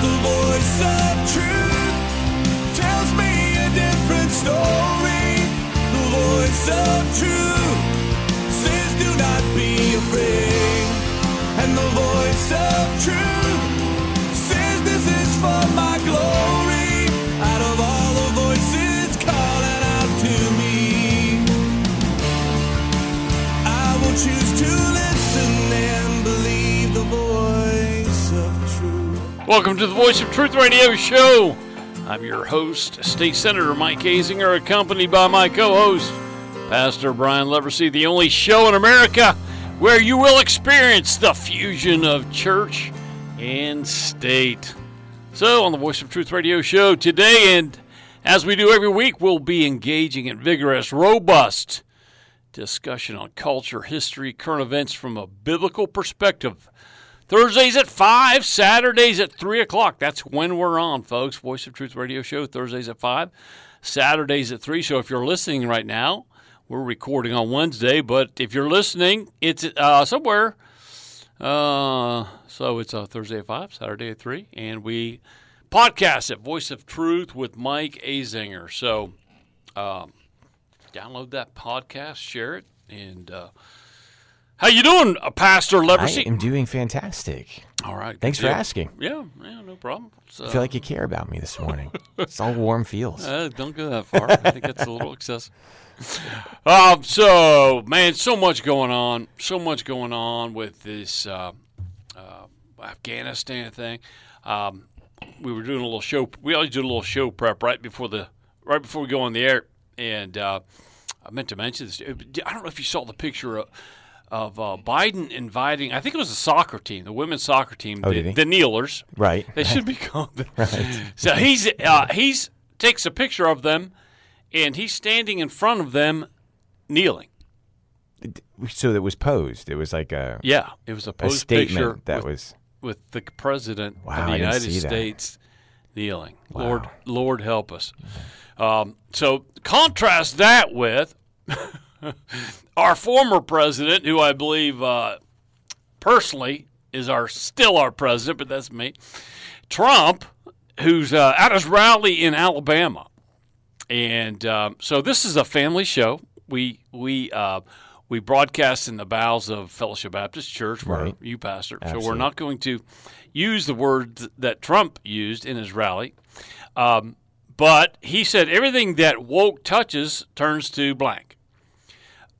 The voice of truth tells me a different story. The voice of truth says, Do not Welcome to the Voice of Truth Radio Show. I'm your host, State Senator Mike Azinger, accompanied by my co host, Pastor Brian Leversey, the only show in America where you will experience the fusion of church and state. So, on the Voice of Truth Radio Show today, and as we do every week, we'll be engaging in vigorous, robust discussion on culture, history, current events from a biblical perspective. Thursdays at 5, Saturdays at 3 o'clock. That's when we're on, folks. Voice of Truth Radio Show, Thursdays at 5, Saturdays at 3. So if you're listening right now, we're recording on Wednesday, but if you're listening, it's uh, somewhere. Uh, so it's uh, Thursday at 5, Saturday at 3, and we podcast at Voice of Truth with Mike Azinger. So um, download that podcast, share it, and uh, how you doing, uh, Pastor Leprosy? I am doing fantastic. All right. Thanks for asking. Yeah, yeah, no problem. So, I feel like you care about me this morning. it's all warm feels. uh, don't go that far. I think that's a little excessive. Um, so, man, so much going on. So much going on with this uh, uh, Afghanistan thing. Um, we were doing a little show. We always do a little show prep right before the right before we go on the air. And uh, I meant to mention this. I don't know if you saw the picture of, of uh, Biden inviting. I think it was the soccer team, the women's soccer team, Oh, the, the kneelers. Right. They should be called. The, So he's uh, he's takes a picture of them, and he's standing in front of them, kneeling. So it was posed. It was like a, Yeah, it was a a posed statement picture that with, was. with the president Wow, of the United see that. States kneeling. Lord, Lord help us. Um, so contrast that with our former president, who I believe uh, personally is our still our president, but that's me, Trump, who's uh, at his rally in Alabama, and um, so this is a family show. We we uh, we broadcast in the bowels of Fellowship Baptist Church, where Right. you pastor. So we're not going to use the words that Trump used in his rally. Um, but he said everything that woke touches turns to blank.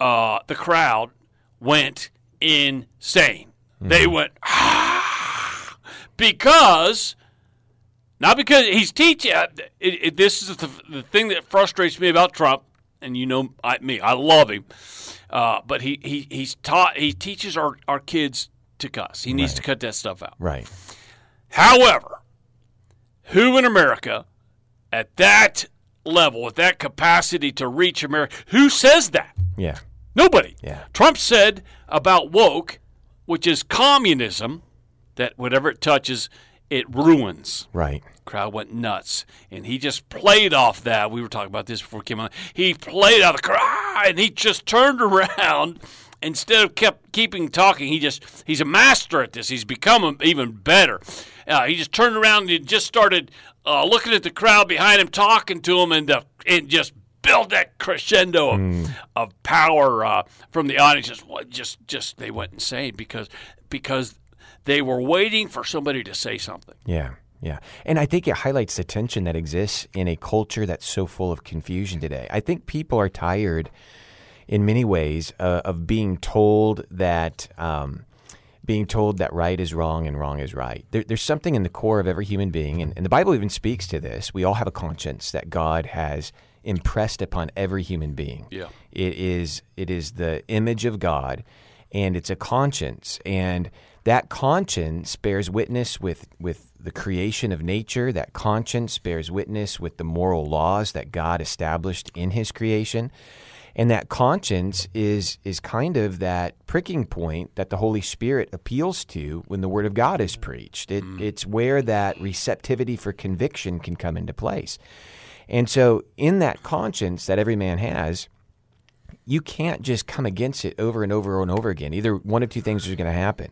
Uh, the crowd went insane. They went ah, because not because he's teaching. uh, It, it, this is the, the thing that frustrates me about Trump, and you know I, me. I love him, uh, but he, he he's taught. He teaches our, our kids to cuss. He needs to cut that stuff out. Right. However, who in America at that level, with that capacity to reach America, who says that? Yeah. Nobody. Yeah. Trump said about woke, which is communism, that whatever it touches, it ruins. Right. Crowd went nuts, and he just played off that. We were talking about this before we came on. He played out the crowd, and he just turned around. Instead of kept keeping talking, he just he's a master at this. He's become even better. Uh, he just turned around and just started uh, looking at the crowd behind him, talking to him, and uh, and just build that crescendo of, of power uh, from the audience. Just, just just they went insane because because they were waiting for somebody to say something. Yeah. Yeah. And I think it highlights the tension that exists in a culture that's so full of confusion today. I think people are tired in many ways uh, of being told that um, being told that right is wrong and wrong is right. There, there's something in the core of every human being, and, and the Bible even speaks to this. We all have a conscience that God has impressed upon every human being. Yeah. It is it is the image of God, and it's a conscience, and that conscience bears witness with with the creation of nature. That conscience bears witness with the moral laws that God established in His creation. And that conscience is is kind of that pricking point that the Holy Spirit appeals to when the Word of God is preached. It, mm. It's where that receptivity for conviction can come into place. And so, in that conscience that every man has, you can't just come against it over and over and over again. Either one of two things is going to happen.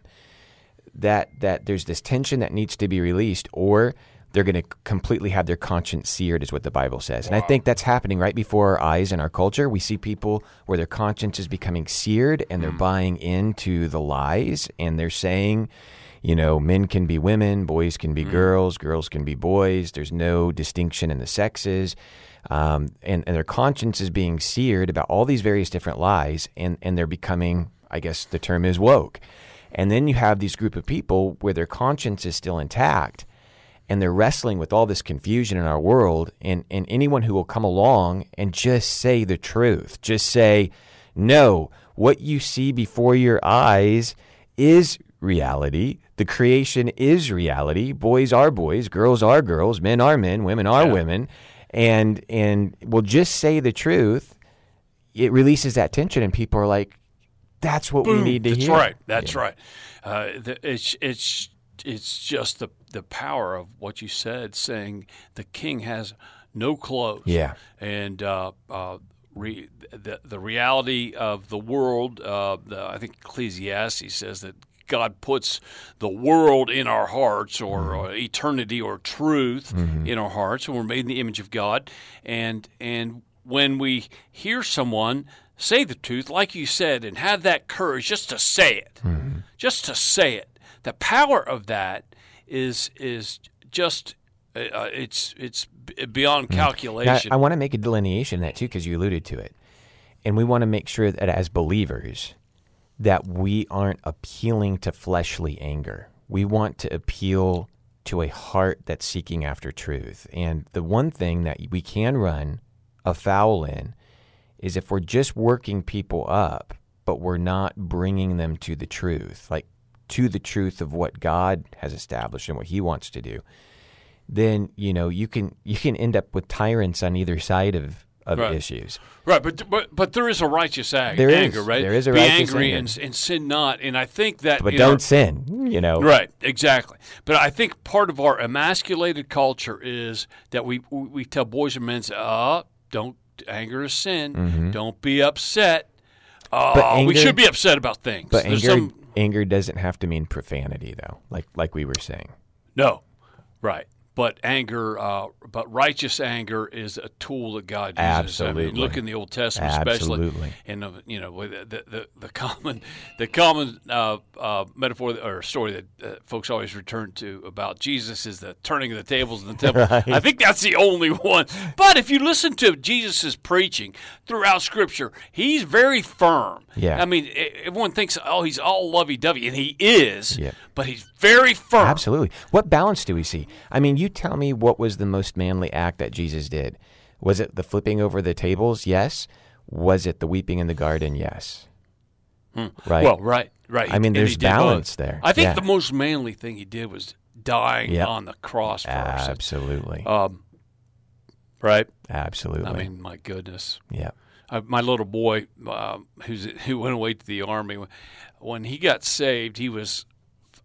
that that there's this tension that needs to be released, or they're going to completely have their conscience seared, is what the Bible says. And I think that's happening right before our eyes in our culture. We see people where their conscience is becoming seared and they're mm. buying into the lies and they're saying, you know, men can be women, boys can be girls, girls can be boys. There's no distinction in the sexes. Um, and, and their conscience is being seared about all these various different lies, and, and they're becoming, I guess the term is woke. And then you have these group of people where their conscience is still intact, and they're wrestling with all this confusion in our world. And, and anyone who will come along and just say the truth, just say, no, what you see before your eyes is reality. The creation is reality. Boys are boys, girls are girls, men are men, women are Yeah. women. And and we'll just say the truth. It releases that tension, and people are like, "That's what we need to hear. That's hear." right. That's right. Uh, the, it's it's it's just the the power of what you said, saying the king has no clothes. Yeah. and uh, uh, re, the the reality of the world. Uh, the, I think Ecclesiastes says that. God puts the world in our hearts, or Mm-hmm. uh, eternity, or truth in our hearts, and we're made in the image of God. And and when we hear someone say the truth, like you said, and have that courage just to say it, Mm-hmm. just to say it, the power of that is is just uh, uh, it's it's beyond Now, calculation. I want to make a delineation of that too, because you alluded to it, and we want to make sure that as believers, that we aren't appealing to fleshly anger. We want to appeal to a heart that's seeking after truth. And the one thing that we can run afoul in is if we're just working people up, but we're not bringing them to the truth, like to the truth of what God has established and what He wants to do then you know you can you can end up with tyrants on either side of of Right. issues. Right, but but but there is a righteous ag- There is. anger, right? There is a Be righteous angry anger. and, and sin not, and I think that But don't sin, you know. Right, exactly. But I think part of our emasculated culture is that we we tell boys and men, "Uh, don't anger is sin. Don't be upset." Uh, Mm-hmm. We should be upset about things. But There's anger some- anger doesn't have to mean profanity though, like like we were saying. no, right. But anger, uh, but righteous anger is a tool that God uses. I mean, Absolutely. look in the Old Testament, especially, Absolutely. and uh, you know the, the the common the common uh, uh, metaphor or story that uh, folks always return to about Jesus is the turning of the tables in the temple. I think that's the only one. But if you listen to Jesus' preaching throughout Scripture, he's very firm. Yeah. I mean, everyone thinks, oh, he's all lovey-dovey, and he is. Yeah. But he's very firm. Absolutely. What balance do we see? I mean, you tell me what was the most manly act that Jesus did? Was it the flipping over the tables? Yes. Was it the weeping in the garden? Yes. Right. Hmm. Well, right, right. I mean, And there's balance there. I think Yeah. the most manly thing he did was dying Yep. on the cross for. Absolutely. Um, right. Absolutely. I mean, my goodness. yeah. Uh, my little boy, um, who's who went away to the army, when he got saved, he was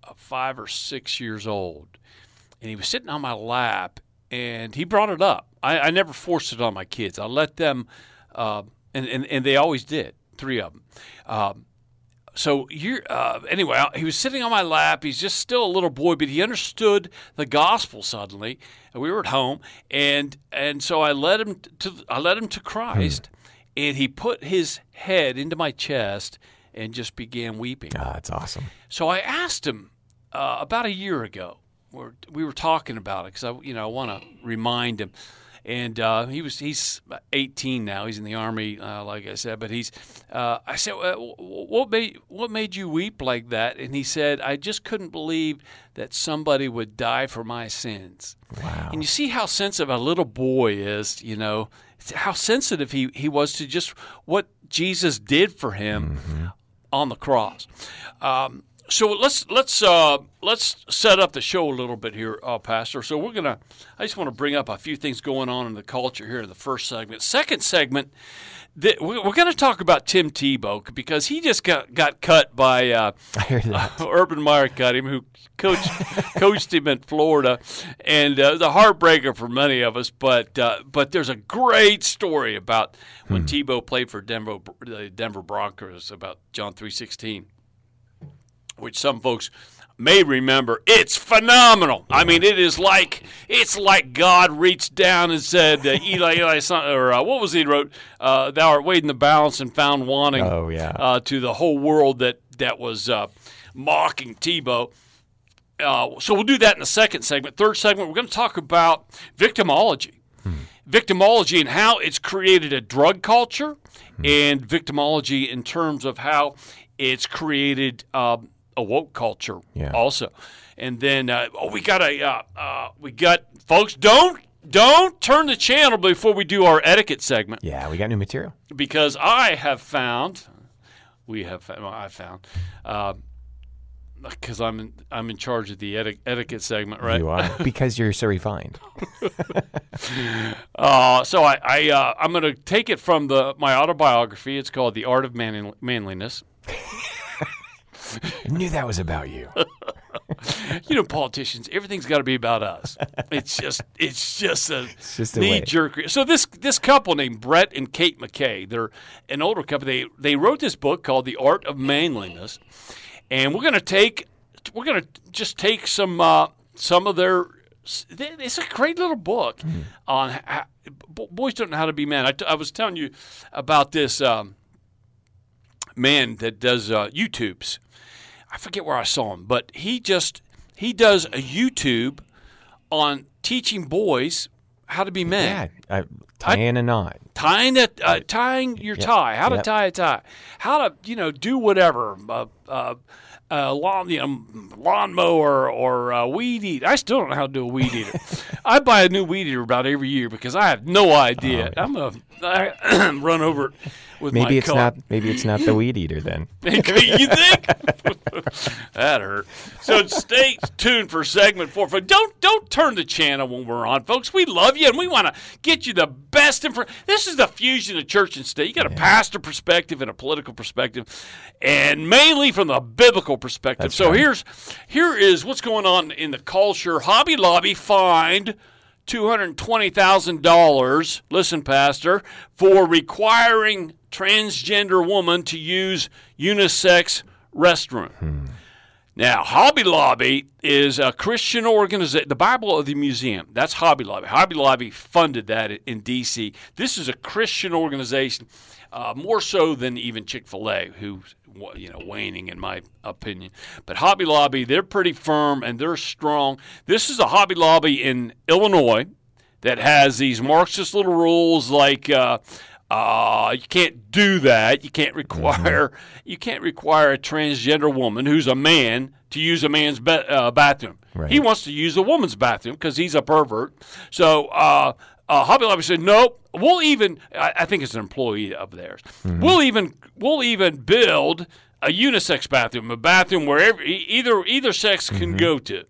f- five or six years old, and he was sitting on my lap, and he brought it up. I, I never forced it on my kids. I let them, uh, and, and and they always did. Three of them. Um, so you're uh, anyway. He was sitting on my lap. He's just still a little boy, but he understood the gospel suddenly. And we were at home, and and so I led him to I led him to Christ, and he put his head into my chest and just began weeping. Ah, that's awesome. So I asked him uh, about a year ago. We're, we were talking about it because I, you know, I want to remind him. And uh, he was he's 18 now. He's in the army, uh, like I said. But he's. Uh, I said, "What made what made you weep like that?" And he said, "I just couldn't believe that somebody would die for my sins." Wow. And you see how sensitive a little boy is, you know, how sensitive he, he was to just what Jesus did for him on the cross. Um, so let's let's uh, let's set up the show a little bit here, uh, Pastor. So we're gonna. I just want to bring up a few things going on in the culture here in the first segment. Second segment, th- we're, going to talk about Tim Tebow because he just got got cut by. Uh, I heard that. Urban Meyer cut him, who coached coached him in Florida, and uh, the heartbreaker for many of us. But uh, but there's a great story about when Tebow played for Denver the Denver Broncos about John three sixteen, which some folks may remember. It's phenomenal. I mean, it is like it's like God reached down and said, uh, "Eli, Eli, son, or uh, what was he wrote? Uh, Thou art weighed in the balance and found wanting." Oh, yeah. uh, to the whole world that that was uh, mocking Tebow. Uh, so we'll do that in the second segment. Third segment, we're going to talk about victimology, victimology, and how it's created a drug culture, and victimology in terms of how it's created um, a woke culture Yeah. also. And then uh, oh, we got a uh, uh, we got folks don't don't turn the channel before we do our etiquette segment Yeah, we got new material. because I have found, we have, found, well, I found, because I'm in, I'm in charge of the eti- etiquette segment, right? You are because you're so refined. Uh, so I, I uh, I'm going to take it from the my autobiography. It's called The Art of Man- Manliness. I knew that was about you. You know, politicians, everything's got to be about us. It's just it's just a just the way. knee jerk. So this this couple named Brett and Kate McKay, they're an older couple. They they wrote this book called The Art of Manliness, and we're going to take we're to just take some uh, some of their. It's a great little book Hmm. on how, boys don't know how to be men. I, t- I was telling you about this um, man that does uh, YouTubes. I forget where I saw him, but he just he does a YouTube on teaching boys how to be men Yeah, tying a knot. tying a, uh, tying your tie, how to Yep. tie a tie, how to you know do whatever, uh, uh, uh, lawn you know lawnmower or uh, weed eater. I still don't know how to do a weed eater. I buy a new weed eater about every year because I have no idea. I'm a I run over it with my Maybe it's car. not. Maybe it's not the weed eater then. you think? that hurt. So stay tuned for segment four. Don't don't turn the channel when we're on, folks. We love you and we want to get you the best info. This is the fusion of church and state. You got a pastor perspective and a political perspective, and mainly from the biblical perspective. That's so right. here's here is what's going on in the culture. Hobby Lobby fined. $220,000, listen, Pastor, for requiring transgender woman to use unisex restroom. Hmm. Now, Hobby Lobby is a Christian organization. The Bible of the Museum, that's Hobby Lobby. Hobby Lobby funded that in D.C. This is a Christian organization, uh, more so than even Chick fil A, who's wa- you know, waning in my opinion. But Hobby Lobby, they're pretty firm and they're strong. This is a Hobby Lobby in Illinois that has these Marxist little rules like uh, uh, you can't do that. You can't require you can't require a transgender woman who's a man to use a man's ba- uh, bathroom. Right. He wants to use a woman's bathroom because he's a pervert. So uh, uh, Hobby Lobby said, nope. We'll even I, I think it's an employee of theirs. We'll even we'll even build a unisex bathroom, a bathroom where every, either either sex can go to.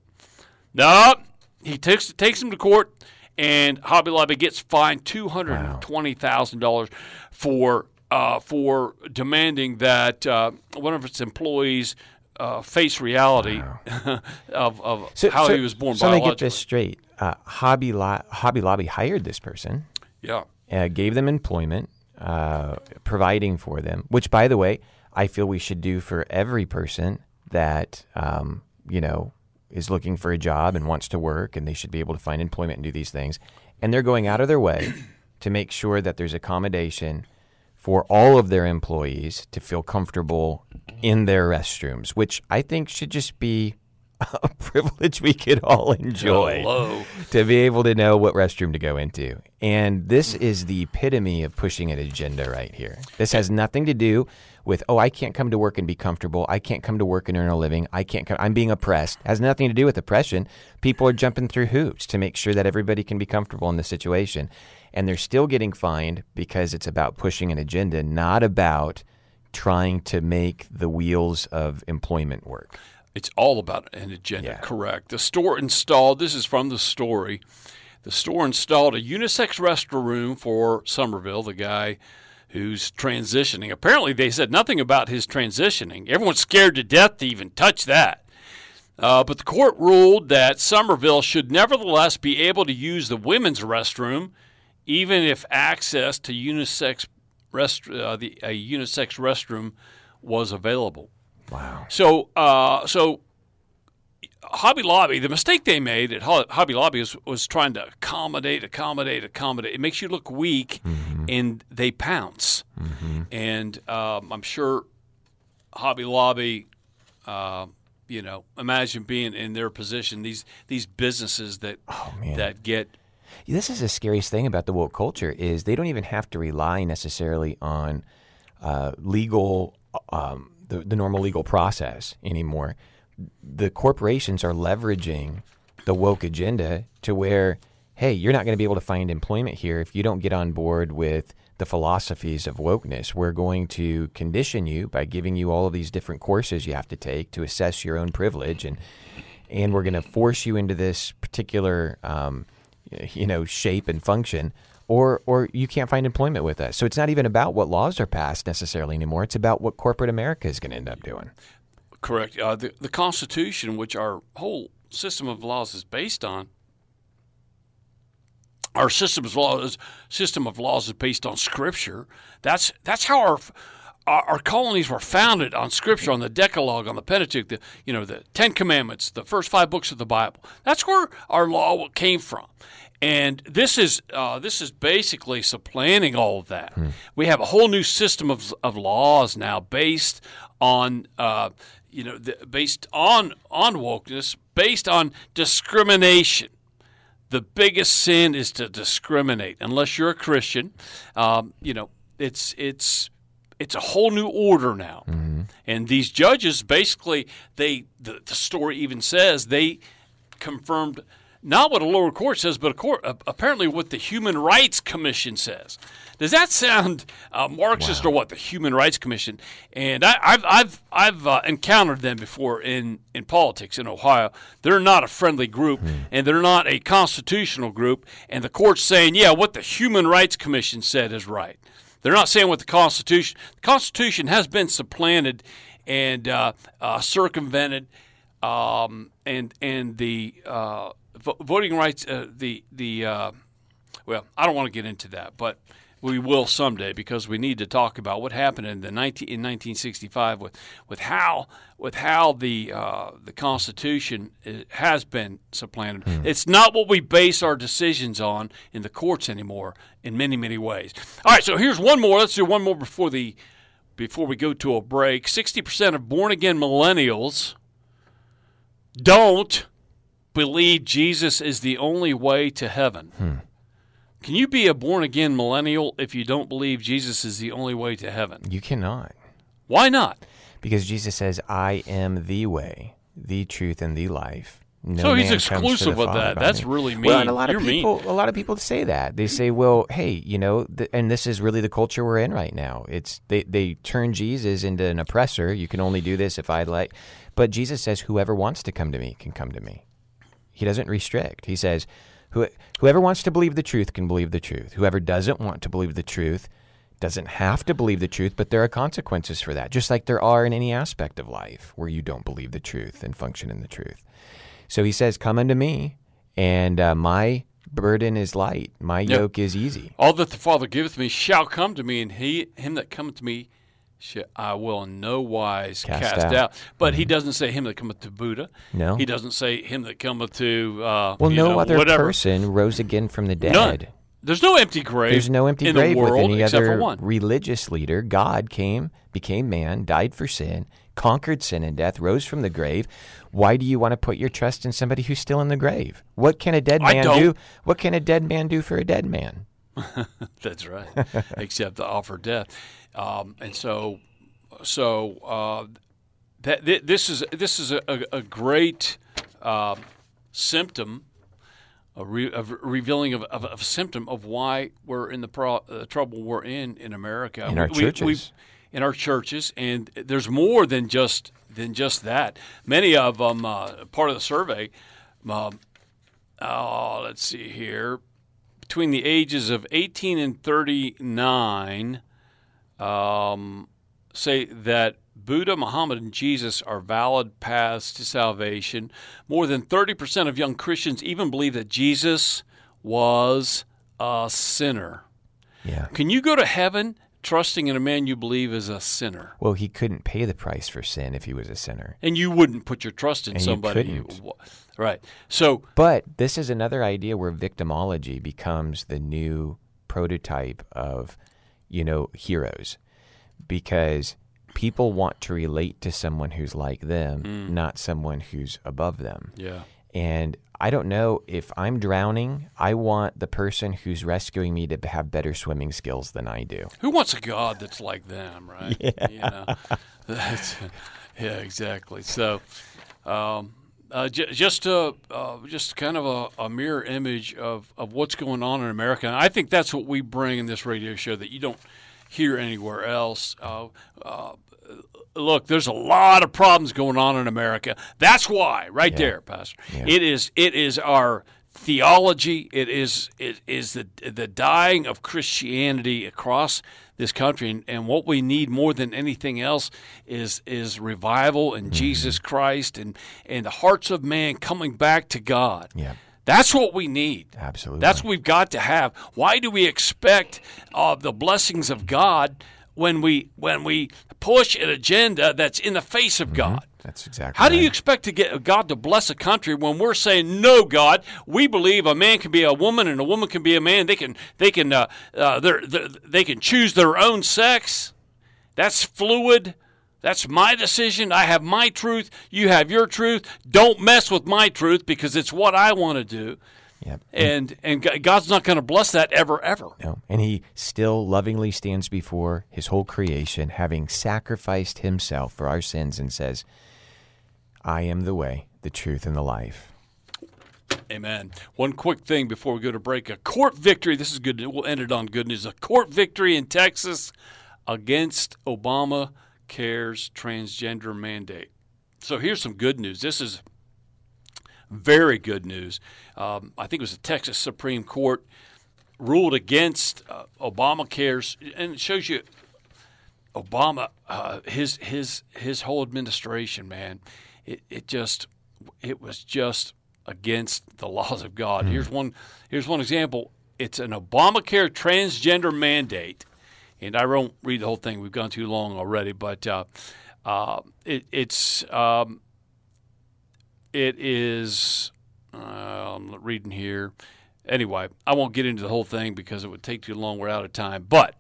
No, he takes takes him to court, and Hobby Lobby gets fined two hundred and twenty thousand dollars for uh, for demanding that uh, one of its employees uh, face reality of, of how he was born So let me get this straight. Uh, Hobby Lo- Hobby Lobby hired this person, Yeah, uh, gave them employment, uh, providing for them. Which, by the way, I feel we should do for every person that um, you know is looking for a job and wants to work, and they should be able to find employment and do these things. And they're going out of their way to make sure that there's accommodation for all of their employees to feel comfortable in their restrooms, which I think should just be a privilege we could all enjoy Hello. to be able to know what restroom to go into. And this is the epitome of pushing an agenda right here. This has nothing to do with, oh, I can't come to work and be comfortable. I can't come to work and earn a living. I can't come, I'm being oppressed. has nothing to do with oppression. People are jumping through hoops to make sure that everybody can be comfortable in this situation. And they're still getting fined because it's about pushing an agenda, not about trying to make the wheels of employment work. It's all about an agenda, Yeah. correct. The store installed, this is from the story. The store installed a unisex restroom for Sommerville, the guy who's transitioning. Apparently, they said nothing about his transitioning. Everyone's scared to death to even touch that. Uh, but the court ruled that Sommerville should nevertheless be able to use the women's restroom, even if access to unisex rest, uh, the, a unisex restroom was available. Wow. So, uh, so Hobby Lobby, the mistake they made at Hobby Lobby was, was trying to accommodate, accommodate, accommodate. It makes you look weak, and they pounce. And um, I'm sure Hobby Lobby, uh, you know, imagine being in their position. These these businesses that man. that get This is the scariest thing about the woke culture is they don't even have to rely necessarily on uh, legal, um, the, the normal legal process anymore. The corporations are leveraging the woke agenda to where, hey, you're not going to be able to find employment here if you don't get on board with the philosophies of wokeness. We're going to condition you by giving you all of these different courses you have to take to assess your own privilege and and we're going to force you into this particular um, you know shape and function or or you can't find employment with us. So it's not even about what laws are passed necessarily anymore. It's about what corporate america is going to end up doing correct. Uh, the the Constitution, which our whole system of laws is based on, our system of laws system of laws is based on Scripture. That's that's how our our, our colonies were founded on Scripture, on the Decalogue, on the Pentateuch, the you know the Ten Commandments, the first five books of the Bible. That's where our law came from. And this is uh, this is basically supplanting all of that. We have a whole new system of, of laws now based on uh, you know the, based on on wokeness, based on discrimination the biggest sin is to discriminate. Unless you're a Christian, um, you know it's it's it's a whole new order now. And these judges basically they the, the story even says they confirmed not what a lower court says, but a court, uh, apparently what the Human Rights Commission says. Does that sound uh, Marxist or what? The Human Rights Commission, and I, I've I've I've uh, encountered them before in in politics in Ohio. They're not a friendly group, and they're not a constitutional group. And the court's saying, yeah, what the Human Rights Commission said is right. They're not saying what the Constitution. The Constitution has been supplanted and uh, uh, circumvented, um, and and the uh, vo- voting rights. Uh, the the uh, well, I don't want to get into that, but we will someday because we need to talk about what happened in the 19, in 1965 with with how with how the uh, the Constitution uh, has been supplanted. It's not what we base our decisions on in the courts anymore in many many ways. All right, so here's one more. Let's do one more before the before we go to a break. 60% of born again millennials don't believe Jesus is the only way to heaven. Can you be a born again millennial if you don't believe Jesus is the only way to heaven? you cannot Why not? because jesus says i am the way the truth and the life no So he's man comes to exclusive of that. That's me. really Well, and mean. a lot You're of mean. people, a lot of people say that. They say, "Well, hey, you know," th- and this is really the culture we're in right now. It's they they turn Jesus into an oppressor. You can only do this if I like, but Jesus says, "Whoever wants to come to me can come to me." He doesn't restrict. He says, Who, "Whoever wants to believe the truth can believe the truth. Whoever doesn't want to believe the truth." Doesn't have to believe the truth, but there are consequences for that, just like there are in any aspect of life where you don't believe the truth and function in the truth. So he says, Come unto me, and uh, my burden is light, my Yep. yoke is easy. All that the Father giveth me shall come to me, and he him that cometh to me I will in no wise Cast cast, out. out. But he doesn't say him that cometh to Buddha. No. He doesn't say him that cometh to uh, Well, no know, other whatever. person rose again from the dead. None. There's no empty grave. There's no empty grave with any other religious leader. God came, became man, died for sin, conquered sin and death, rose from the grave. Why do you want to put your trust in somebody who's still in the grave? What can a dead man do? What can a dead man do for a dead man? That's right. Except to offer death, um, and so, so uh, that th- this is this is a, a, a great um symptom, a, re- a revealing of, of, of a symptom of why we're in the pro- uh, trouble we're in in America. In our churches. in our churches, and there's more than just than just that. Many of them, uh, part of the survey. Um, oh, let's see here between the ages of 18 and 39 um, say that Buddha, Muhammad, and Jesus are valid paths to salvation. More than 30% of young Christians even believe that Jesus was a sinner. Yeah. Can you go to heaven trusting in a man you believe is a sinner. Well, he couldn't pay the price for sin if he was a sinner. And you wouldn't put your trust in And you somebody. couldn't. right. So, But this is another idea where victimology becomes the new prototype of, you know, heroes, because people want to relate to someone who's like them, not someone who's above them. yeah. And I don't know if I'm drowning, I want the person who's rescuing me to have better swimming skills than I do. Who wants a God that's like them, right? Yeah. You know, yeah, exactly. So, um, uh, j- just a, uh, just kind of a, a mirror image of, of what's going on in America. And I think that's what we bring in this radio show that you don't hear anywhere else. Uh, uh, look, there's a lot of problems going on in America. That's why, right there, Pastor. It is it is our theology. It is it is the the dying of Christianity across this country, and, and what we need more than anything else is is revival in Jesus Christ and and the hearts of man coming back to God. Yeah. That's what we need. Absolutely. That's what we've got to have. Why do we expect uh, the blessings of God when we when we push an agenda that's in the face of God? That's exactly How do you expect to get God to bless a country when we're saying no, God? We believe a man can be a woman and a woman can be a man. They can they can uh, uh, they're, they're, they can choose their own sex. That's fluid. That's my decision. I have my truth. You have your truth. Don't mess with my truth because it's what I want to do. Yep. And and God's not going to bless that ever ever. No. And he still lovingly stands before his whole creation, having sacrificed himself for our sins, and says, I am the way, the truth, and the life. Amen. One quick thing before we go to break: a court victory. This is good. We'll end it on good news. A court victory in Texas against Obama Care's transgender mandate. So here's some good news. This is very good news. Um, I think it was the Texas Supreme Court ruled against uh, Obamacare's, and it shows you Obama, uh, his his his whole administration, man, it, it just it was just against the laws of God. Here's one here's one example. It's an Obamacare transgender mandate, and I won't read the whole thing. We've gone too long already, but uh, uh, it, it's um, it is. Uh, I'm reading here. Anyway, I won't get into the whole thing because it would take too long. We're out of time. But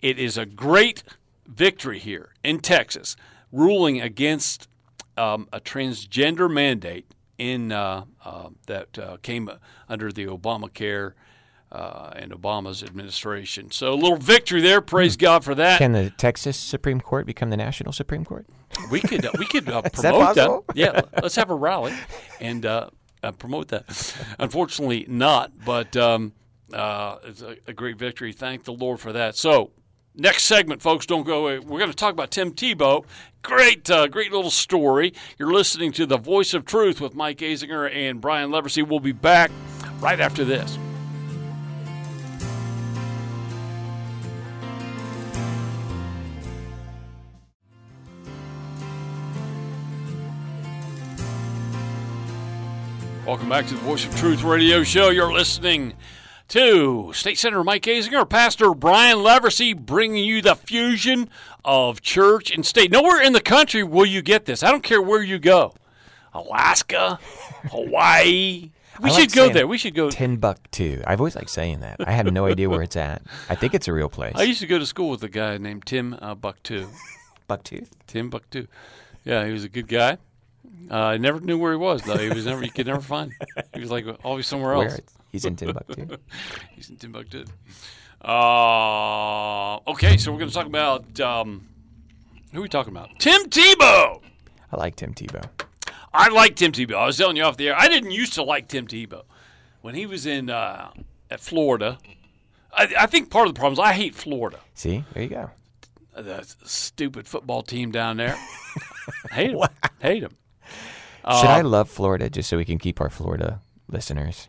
it is a great victory here in Texas, ruling against um, a transgender mandate in uh, uh, that uh, came under the Obamacare uh, and Obama's administration. So a little victory there. Praise God for that. Can the Texas Supreme Court become the national Supreme Court? We could uh, we could uh, that promote possible? Yeah, let's have a rally and promote that. Unfortunately, not. But um, uh, it's a, a great victory. Thank the Lord for that. So. Next segment, folks, don't go away. We're going to talk about Tim Tebow. Great, uh, great little story. You're listening to The Voice of Truth with Mike Azinger and Brian Leversey. We'll be back right after this. Welcome back to the Voice of Truth radio show. You're listening to State Senator Mike Azinger, Pastor Brian Leversey, bringing you the fusion of church and state. Nowhere in the country will you get this. I don't care where you go Alaska, Hawaii. We should go there. We should go. Timbuktu. I've always liked saying that. I have no idea where it's at. I think it's a real place. I used to go to school with a guy named Tim uh, Bucktoo. Bucktooth. Tim Bucktoo. Yeah, he was a good guy. Uh, I never knew where he was though. He was never. You could never find. Him. He was like always somewhere else. He's in Timbuktu. He's in Timbuktu. Uh, okay, so we're going to talk about um, who are we talking about? Tim Tebow. I like Tim Tebow. I like Tim Tebow. I was telling you off the air. I didn't used to like Tim Tebow when he was in uh, at Florida. I, I think part of the problem is I hate Florida. See, there you go. The stupid football team down there. hate him. Hate him. Should Uh, I love Florida just so we can keep our Florida listeners?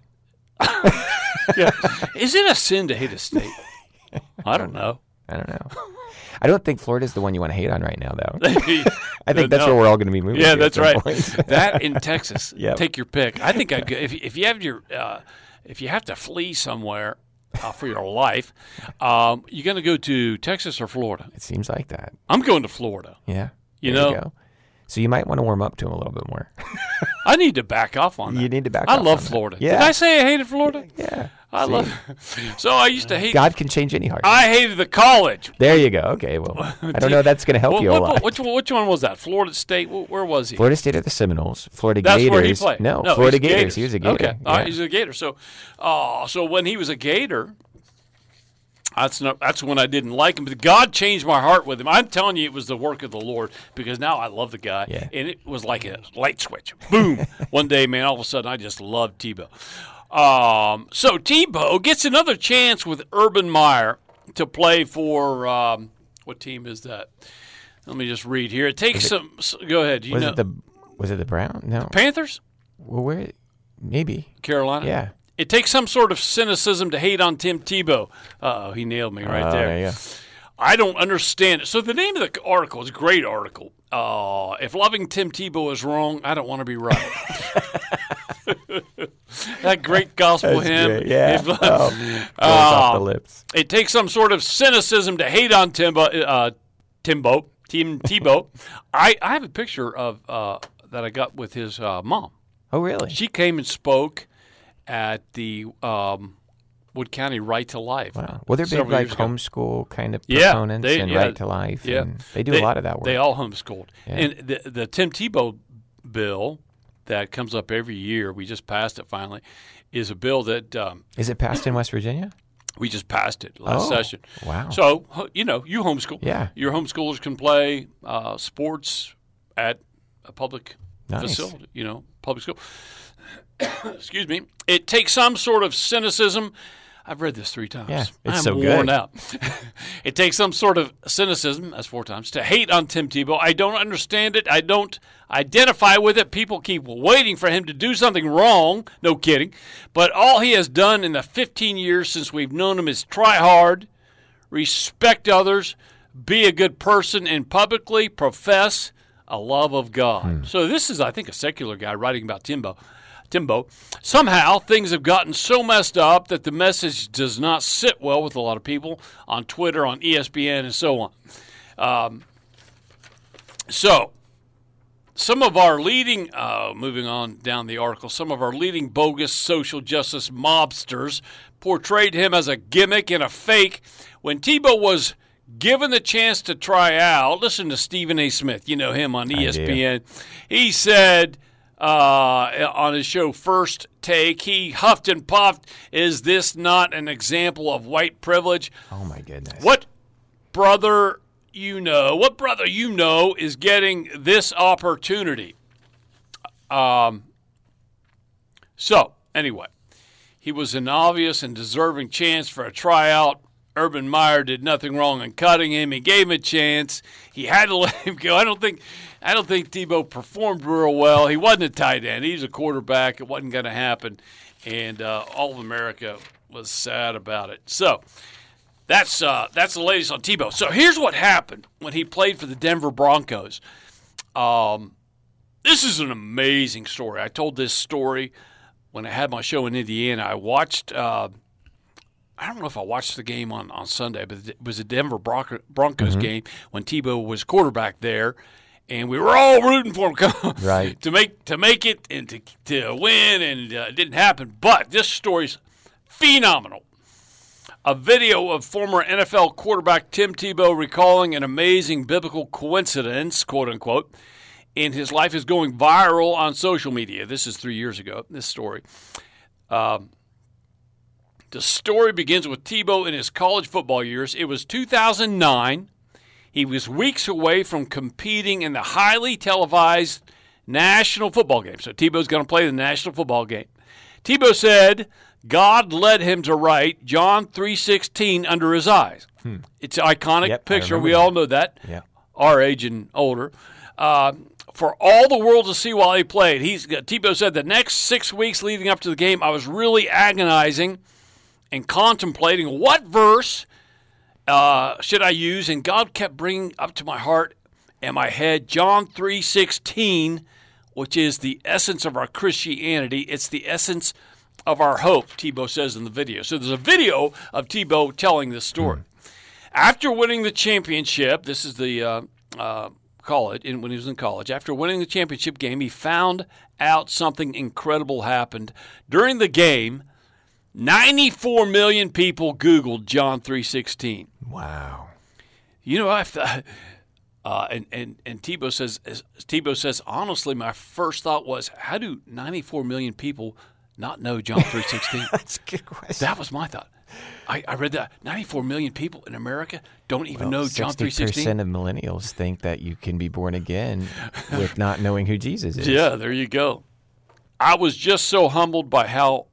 Is it a sin to hate a state? I don't know. I don't know. I don't think Florida's the one you want to hate on right now, though. I I think that's where we're all going to be moving. Yeah, that's right. that in Texas. Yep. Take your pick. I think I'd go, if if you have your uh, if you have to flee somewhere, uh, for your life. Um, you going to go to Texas or Florida? It seems like that. I'm going to Florida. Yeah. You There know- go. So you might want to warm up to him a little bit more. I need to back off on that. You need to back I off I love on that. Florida. Yeah. Did I say I hated Florida? yeah. I See? love. So I used to hate. God can change any heart. I hated the college. there you go. Okay. Well, I don't know. That's going to help What- you a what- lot. Which, one- which one was that? Florida State. Where was he? Florida State are the Seminoles. Florida That's Gators. where he played. No, no Florida he's Gators. He was a Gator. Okay, all right, Yeah. he's a Gator. So, uh, so when he was a Gator, that's not. That's when I didn't like him. But God changed my heart with him. I'm telling you, it was the work of the Lord because now I love the guy, Yeah. and it was like a light switch. Boom! One day, man, all of a sudden, I just loved Tebow. Um, so Tebow gets another chance with Urban Meyer to play for um, what team is that? Let me just read here. It takes some. s go ahead. You was know, it the was it the Brown? No. Panthers, Well, where? Maybe. Carolina. Yeah. It takes some sort of cynicism to hate on Tim Tebow. Uh oh, he nailed me right Oh, there. go. I don't understand it. So the name of the article is a great article. Uh, if loving Tim Tebow is wrong, I don't want to be right. that great gospel That's hymn. great. Yeah. If- oh, rolls off the lips. it takes some sort of cynicism to hate on Timbo, uh, Timbo, Tim Tebow. I, I have a picture of uh, that I got with his uh, mom. Oh, really? She came and spoke at the um, Wood County Right to Life. Wow. Well, they're big like homeschool kind of Yeah, proponents they- and yeah. right to life. Yeah, And they do a lot of that work. They all homeschooled. Yeah. And the the Tim Tebow bill that comes up every year, we just passed it finally, is a bill that um, Is it passed in West Virginia? we just passed it last Oh, session. wow. So you know, you homeschool. Yeah. Your homeschoolers can play uh, sports at a public Nice. facility. You know, public school. Excuse me. It takes some sort of cynicism. I've read this three times. Yeah, it's I'm so worn out. it takes some sort of cynicism, that's four times, to hate on Tim Tebow. I don't understand it. I don't identify with it. People keep waiting for him to do something wrong. No kidding. But all he has done in the 15 years since we've known him is try hard, respect others, be a good person, and publicly profess a love of God. Hmm. So this is, I think, a secular guy writing about Timbo. Timbo. Somehow things have gotten so messed up that the message does not sit well with a lot of people on Twitter, on ESPN, and so on. Um, so some of our leading, uh, moving on down the article, some of our leading bogus social justice mobsters portrayed him as a gimmick and a fake. When Tebow was given the chance to try out, listen to Stephen A. Smith, you know him on. ESPN. He said uh, on his show First Take, he huffed and puffed, Is this not an example of white privilege? Oh, my goodness. What brother you know, what brother you know is getting this opportunity? Um, so, anyway, he was an obvious and deserving chance for a tryout. Urban Meyer did nothing wrong in cutting him. He gave him a chance. He had to let him go. I don't think I don't think Tebow performed real well. He wasn't a tight end. He's a quarterback. It wasn't going to happen. And uh, all of America was sad about it. So, that's uh, that's the latest on Tebow. So here's what happened when he played for the Denver Broncos. Um, this is an amazing story. I told this story when I had my show in Indiana. I watched. Uh, I don't know if I watched the game on, on Sunday, but it was a Denver Bronco, Broncos game when Tebow was quarterback there, and we were all rooting for him Right. to make to make it and to to win, and uh, it didn't happen. But this story's phenomenal a video of former NFL quarterback Tim Tebow recalling an amazing biblical coincidence, quote unquote, in his life is going viral on social media. This is three years ago, this story. Um, the story begins with Tebow in his college football years. It was 2009. He was weeks away from competing in the highly televised national football game. So Tebow's going to play the national football game. Tebow said God led him to write John 3:16 under his eyes. It's an iconic Yep, picture. We that. all know that. Yeah. Our age and older. Uh, for all the world to see while he played, he's Tebow said the next six weeks leading up to the game, I was really agonizing and contemplating what verse uh, should I use, and God kept bringing up to my heart and my head John three sixteen, which is the essence of our Christianity. It's the essence of our hope, Tebow says in the video. So there's a video of Tebow telling this story. After winning the championship, this is the uh, uh, college, in, when he was in college, after winning the championship game, he found out something incredible happened. During the game, 94 million people Googled John 316. Wow. You know, I thought, uh, and and and Tebow says, as Tebow says, honestly, my first thought was, how do 94 million people not know John 3:16? That's a good question. that was my thought. I, I read that 94 million people in America don't even know John 3:16. percent of millennials think that you can be born again with not knowing who Jesus is. Yeah, there you go. I was just so humbled by how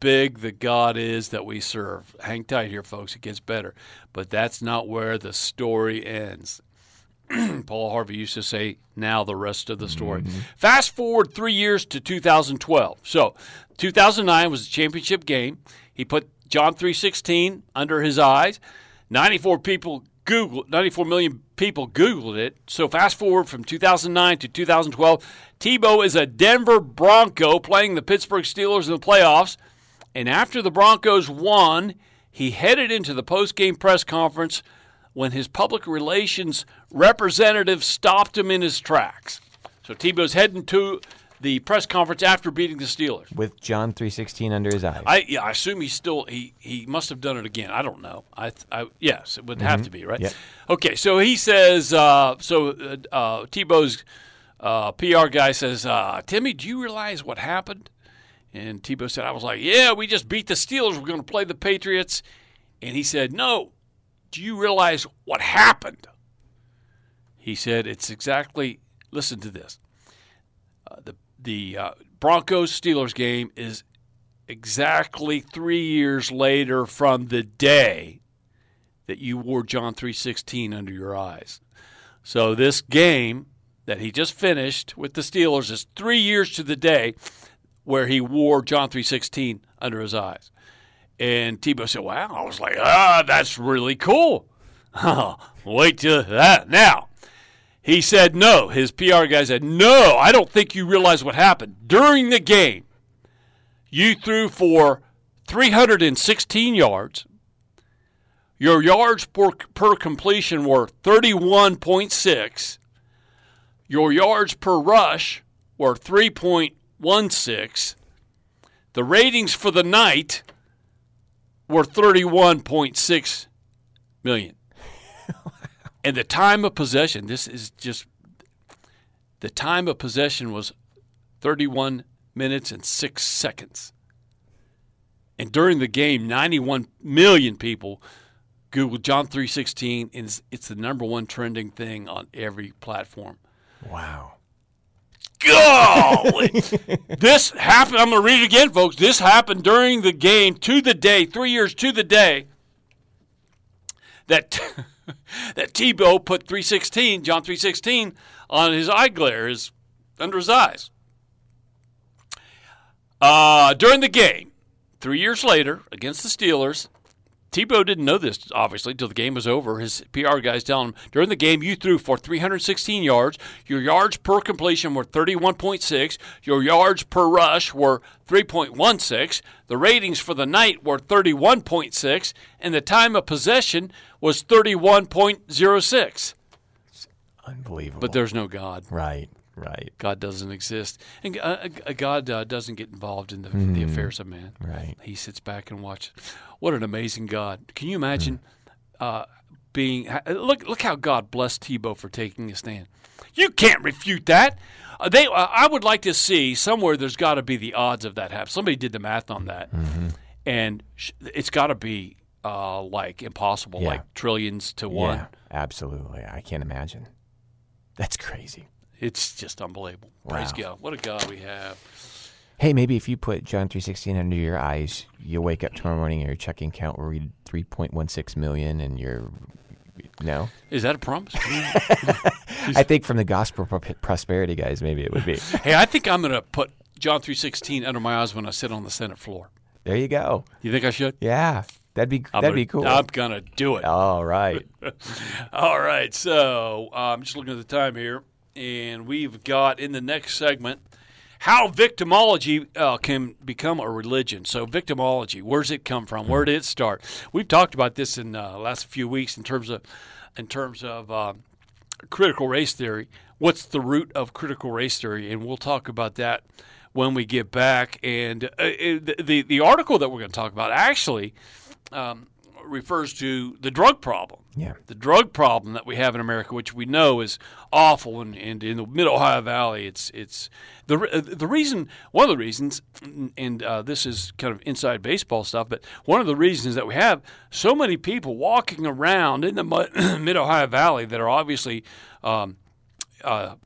big the God is that we serve. Hang tight here, folks. It gets better. But that's not where the story ends. Paul Harvey used to say, now the rest of the story. Mm-hmm. Fast forward three years to 2012. So 2009 was the championship game. He put John 3.16 under his eyes. 94 people Google 94 million people Googled it. So fast forward from 2009 to 2012, Tebow is a Denver Bronco playing the Pittsburgh Steelers in the playoffs. And after the Broncos won, he headed into the post-game press conference when his public relations representative stopped him in his tracks. So Tebow's heading to the press conference after beating the Steelers. With John 3:16 under his eyes. I yeah, I assume he's still he he must have done it again. I don't know. I, I yes, it would have to be right. Yep. Okay, so he says uh, so. Uh, uh, Tebow's uh, PR guy says, uh, "Timmy, do you realize what happened?" And Tebow said, "I was like, yeah, we just beat the Steelers. We're going to play the Patriots." And he said, "No, do you realize what happened?" He said, "It's exactly. Listen to this. Uh, the the uh, Broncos Steelers game is exactly three years later from the day that you wore John 3:16 under your eyes. So this game that he just finished with the Steelers is three years to the day where he wore John 3:16 under his eyes. And Tebow said, "Wow!" I was like, "Ah, that's really cool." Wait till that now. He said no. His PR guy said, No, I don't think you realize what happened. During the game, you threw for 316 yards. Your yards per, per completion were 31.6. Your yards per rush were 3.16. The ratings for the night were 31.6 million. And the time of possession, this is just the time of possession was 31 minutes and 6 seconds. And during the game, 91 million people Googled John 3:16 and it's, it's the number one trending thing on every platform. wow. Golly! this happened. I'm going to read it again, folks. This happened during the game to the day, three years to the day that that Tebow put 316, John 316, on his eye glare, his under his eyes. Uh, during the game, three years later against the Steelers, Tebow didn't know this, obviously, until the game was over. His PR guys telling him, during the game, you threw for 316 yards. Your yards per completion were 31.6. Your yards per rush were 3.16. The ratings for the night were 31.6. And the time of possession was 31.06. Unbelievable. But there's no God. right, right, God doesn't exist. And uh, uh, God uh, doesn't get involved in the, the affairs of man. right. He sits back and watches. What an amazing God! Can you imagine uh, being? Look, look how God blessed Tebow for taking a stand. You can't refute that. Uh, they, uh, I would like to see somewhere. There's got to be the odds of that happening. Somebody did the math on that, and sh- it's got to be uh, like impossible, Yeah. like trillions to one. Yeah, absolutely. I can't imagine. That's crazy. It's just unbelievable. Praise God! What a God we have. Hey, maybe if you put John three sixteen under your eyes, you'll wake up tomorrow morning and your checking account will read three point one six million, and you're no. Is that a promise? I think from the gospel prosperity guys, maybe it would be. hey, I think I'm going to put John three sixteen under my eyes when I sit on the Senate floor. There you go. You think I should? Yeah, that'd be I'm that'd gonna- be cool. I'm gonna do it. All right. All right. So I'm just looking at the time here, and we've got in the next segment how victimology uh, can become a religion. So, victimology, where's it come from? Where did it start? We've talked about this in uh, the last few weeks in terms of in terms of uh, critical race theory. What's the root of critical race theory? And we'll talk about that when we get back. And uh, it- the the article that we're going to talk about actually um, refers to the drug problem. Yeah. The drug problem that we have in America, which we know is awful, and, and in the Mid Ohio Valley, it's it's the uh, the reason one of the reasons, and uh, this is kind of inside baseball stuff, but one of the reasons that we have so many people walking around in the Mid Ohio Valley that are obviously um, uh,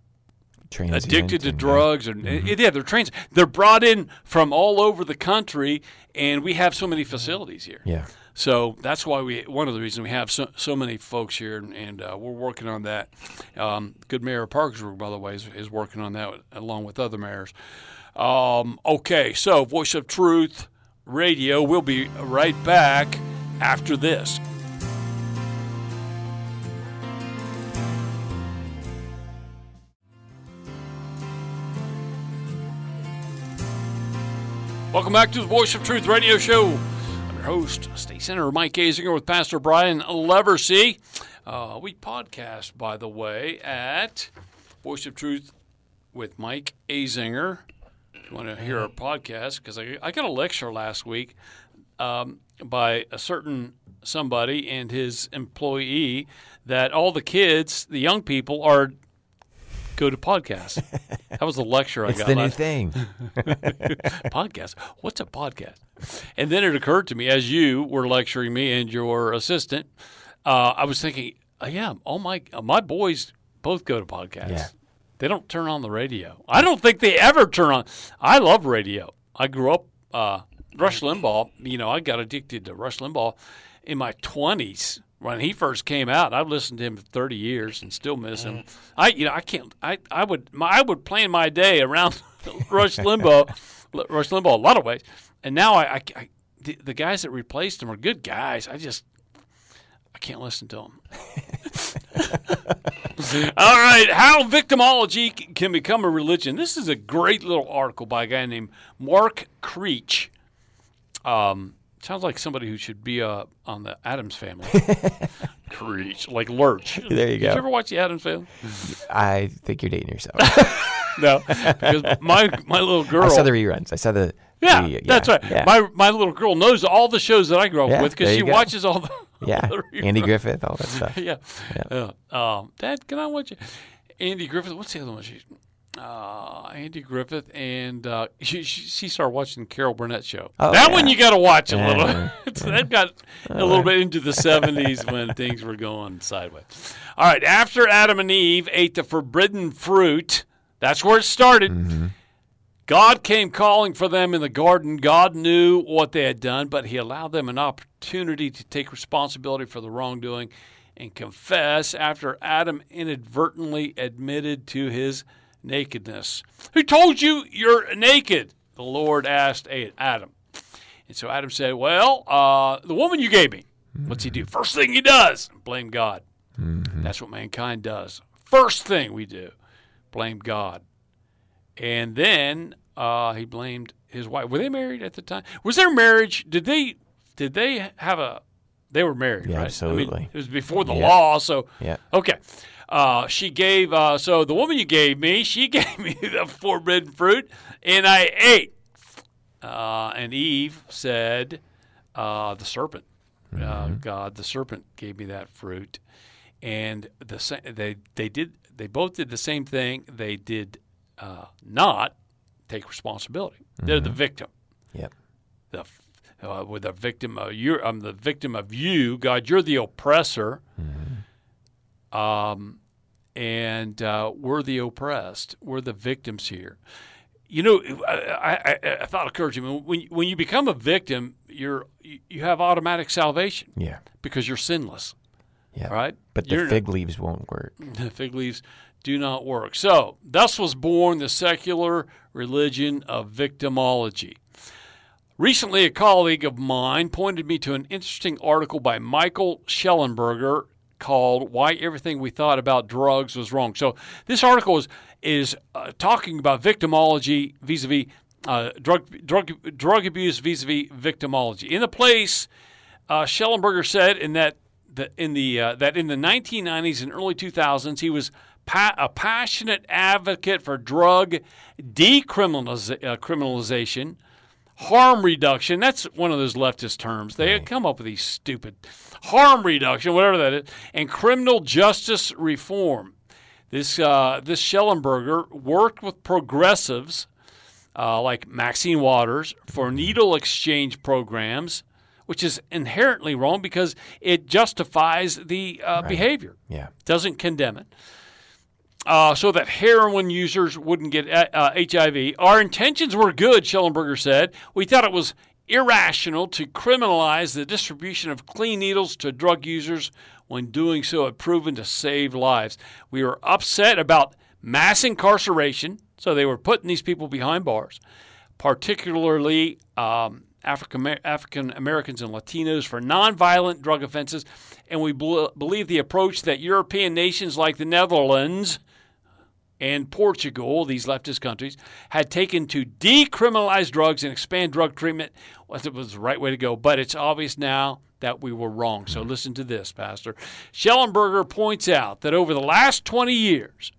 addicted to and, uh, drugs and yeah they're trains they're brought in from all over the country and we have so many facilities here Yeah. So that's why we one of the reasons we have so, so many folks here and, uh, we're working on that. Um, good mayor parkersburg by the way is, is working on that along with other mayors. Um, okay so voice of truth radio we'll be right back after this. Welcome back to the Voice of Truth radio show. Your host, State Senator Mike Azinger with Pastor Brian Leversey. Uh, we podcast, by the way, at Voice of Truth with Mike Azinger. If you want to hear our podcast, because I, I got a lecture last week um, by a certain somebody and his employee that all the kids, the young people, are go to podcasts. That was the lecture I It's got the new thing. podcast. What's a podcast? And then it occurred to me as you were lecturing me and your assistant, uh, I was thinking, uh, yeah, all my uh, my boys both go to podcasts. Yeah. They don't turn on the radio. I don't think they ever turn on. I love radio. I grew up uh, Rush Limbaugh. You know, I got addicted to Rush Limbaugh in my twenties when he first came out. I've listened to him for thirty years and still miss him. I you know I can't. I I would my, I would plan my day around Rush Limbaugh. Rush Limbaugh a lot of ways. And now I, I, I the, the guys that replaced him are good guys. I just I can't listen to them. All right, how victimology can become a religion. This is a great little article by a guy named Mark Creech. Um, sounds like somebody who should be uh, on the Addams Family. Creech, like Lurch. There you go. Did you ever watch the Addams Family? I think you're dating yourself. No, because my my little girl. I saw the reruns. I saw the. Yeah, the- that's right. Yeah. My my little girl knows all the shows that I grew up Yeah, with because she go. watches all the. yeah. all the Andy. Griffith, all that stuff. yeah. yeah. Um, Dad, can I watch it? Andy Griffith. What's the other one? She, uh, Andy Griffith, and uh, she, she started watching the Carol Burnett show. Oh, that yeah. one you got to watch a Yeah. little. That got a little bit into the seventies when things were going sideways. All right. After Adam and Eve ate the forbidden fruit, that's where it started. God came calling for them in the garden. God knew what they had done, but He allowed them an opportunity to take responsibility for the wrongdoing and confess after Adam inadvertently admitted to his nakedness. Who told you you're naked? The Lord asked Adam. And so Adam said, Well, uh, the woman you gave me. What's he do? First thing he does, blame God. That's what mankind does. First thing we do, blame God. And then uh, he blamed his wife. Were they married at the time? Was their marriage? Did they? Did they have a? They were married, Yeah, right? I absolutely. mean, it was before the Yeah. law, so Yeah. okay. Uh, she gave. Uh, so the woman you gave me, she gave me the forbidden fruit, and I ate. Uh, and Eve said, uh, "The serpent, uh, God, the serpent gave me that fruit." And the sa- they they did they both did the same thing. They did uh, not take responsibility. They're the victim. Yep. The uh, with the victim of you. I'm the victim of you, God. You're the oppressor. Um, and uh, we're the oppressed. We're the victims here. You know, I thought occurred to me when when you become a victim, you're you have automatic salvation Yeah. because you're sinless, Yeah. right? But the You're- fig leaves won't work. the fig leaves do not work. So, thus was born the secular religion of victimology. Recently, a colleague of mine pointed me to an interesting article by Michael Shellenberger called Why Everything We Thought About Drugs Was Wrong. So, this article is is uh, talking about victimology vis-a-vis uh, drug drug drug abuse vis-a-vis victimology. In the place, uh, Shellenberger said in that the, in the uh, that in the 1990s and early 2000s he was pa- a passionate advocate for drug decriminalization, harm reduction. That's one of those leftist terms. They come up with these stupid harm reduction, whatever that is, and criminal justice reform. This uh, this Shellenberger worked with progressives uh, like Maxine Waters for needle exchange programs, which is inherently wrong because it justifies the uh, behavior, Yeah. doesn't condemn it. Uh, so that heroin users wouldn't get uh, HIV. Our intentions were good, Shellenberger said. We thought it was irrational to criminalize the distribution of clean needles to drug users when doing so had proven to save lives. We were upset about mass incarceration, so they were putting these people behind bars, particularly um, African Americans and Latinos for nonviolent drug offenses, and we bel believe the approach that European nations like the Netherlands and Portugal, these leftist countries, had taken to decriminalize drugs and expand drug treatment was it was the right way to go. But it's obvious now that we were wrong. So listen to this, Pastor. Shellenberger points out that over the last 20 years,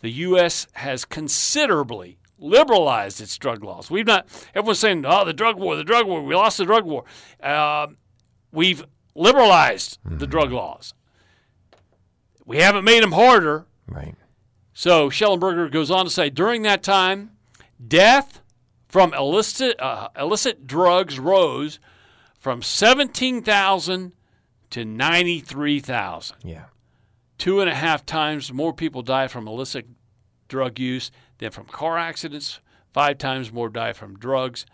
the U.S. has considerably liberalized its drug laws. We've not, everyone's saying, oh, the drug war, the drug war, we lost the drug war. Uh, we've liberalized the drug laws. We haven't made them harder. Right. So Shellenberger goes on to say during that time, death from illicit, uh, illicit drugs rose from 17,000 to 93,000. Yeah. Two and a half times more people die from illicit drug use than from car accidents. Five times more die from drugs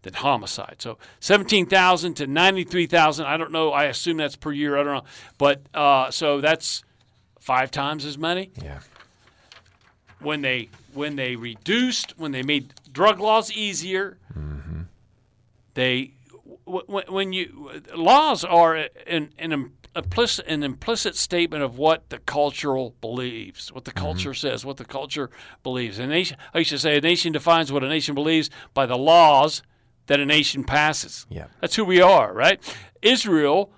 than homicide. So 17,000 to 93,000. I don't know. I assume that's per year. I don't know. But uh, so that's five times as many Yeah. When they when they reduced when they made drug laws easier they w- when you laws are an an implicit an implicit statement of what the cultural believes what the culture says what the culture believes. A nation I used to say a nation defines what a nation believes by the laws that a nation passes. Yeah. that's who we are right? Israel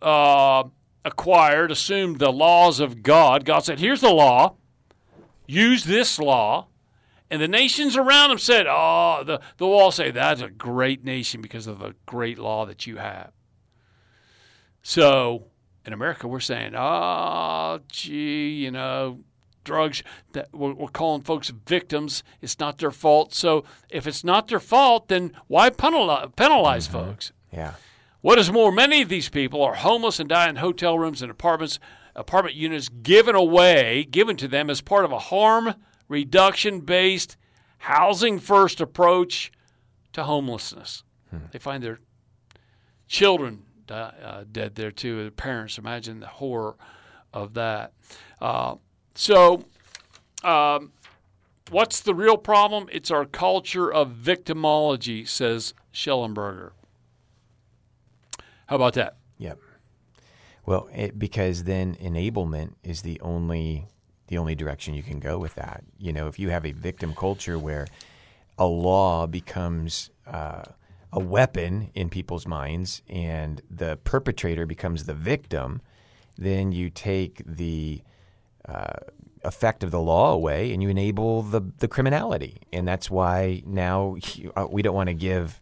uh, acquired assumed the laws of God. God said here's the law use this law. And the nations around them said, Oh, the, the wall say, that's a great nation because of the great law that you have. So in America, we're saying, Oh, gee, you know, drugs, that we're, we're calling folks victims. It's not their fault. So if it's not their fault, then why penalize, penalize folks? Yeah. What is more, many of these people are homeless and die in hotel rooms and apartments, apartment units given away, given to them as part of a harm reduction based housing first approach to homelessness. They find their children die, uh, dead there too, their parents. Imagine the horror of that. Uh, so, um, what's the real problem? It's our culture of victimology, says Shellenberger. How about that? Well, it, because then enablement is the only the only direction you can go with that. You know, if you have a victim culture where a law becomes uh, a weapon in people's minds and the perpetrator becomes the victim, then you take the uh, effect of the law away and you enable the the criminality, and that's why now uh, we don't want to give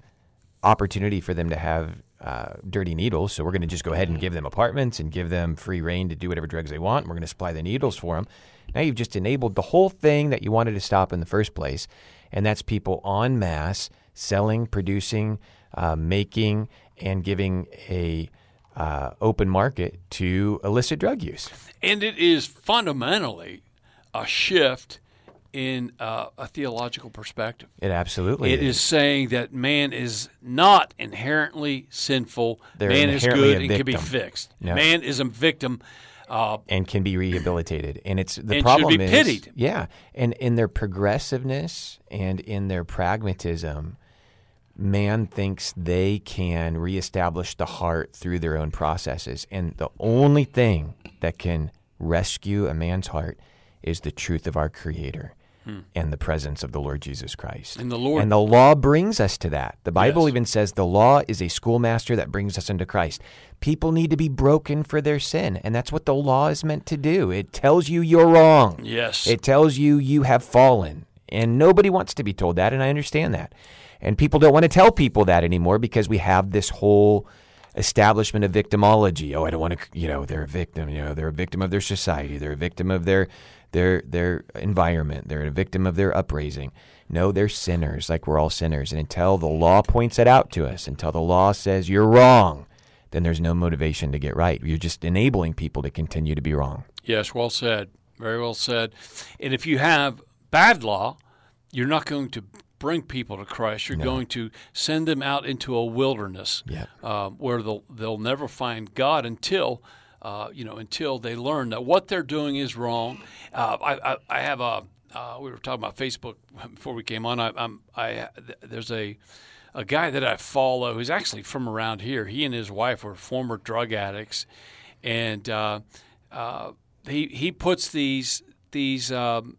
opportunity for them to have uh, dirty needles. So we're going to just go ahead and give them apartments and give them free rein to do whatever drugs they want. And we're going to supply the needles for them. Now you've just enabled the whole thing that you wanted to stop in the first place, and that's people en masse selling, producing, uh, making, and giving a uh, open market to illicit drug use. And it is fundamentally a shift in uh, a theological perspective. It absolutely It is saying that man is not inherently sinful. They're man is inherently good a and can be victim. fixed. Yeah. Man is a victim. Uh, and can be rehabilitated. And it's the And should problem be is, pitied. yeah, and in their progressiveness and in their pragmatism, man thinks they can reestablish the heart through their own processes, and the only thing that can rescue a man's heart is the truth of our Creator Hmm. and the presence of the Lord Jesus Christ. And the Lord- and the law brings us to that. The Bible Yes. even says the law is a schoolmaster that brings us into Christ. People need to be broken for their sin, and that's what the law is meant to do. It tells you you're wrong. Yes. It tells you you have fallen. And nobody wants to be told that, and I understand that. And people don't want to tell people that anymore because we have this whole establishment of victimology. Oh, I don't want to, you know, they're a victim, you know, they're a victim of their society, they're a victim of their their their environment, they're a victim of their upraising. No, they're sinners, like we're all sinners. And until the law points it out to us, until the law says you're wrong, then there's no motivation to get right. You're just enabling people to continue to be wrong. Yes, well said. Very well said. And if you have bad law, you're not going to bring people to Christ. You're going to send them out into a wilderness Yep. uh, where they'll they'll never find God until. Uh, you know, until they learn that what they're doing is wrong. Uh, I, I, I have a. Uh, we were talking about Facebook before we came on. I, I'm, I there's a a guy that I follow who's actually from around here. He and his wife were former drug addicts, and uh, uh, he he puts these these um,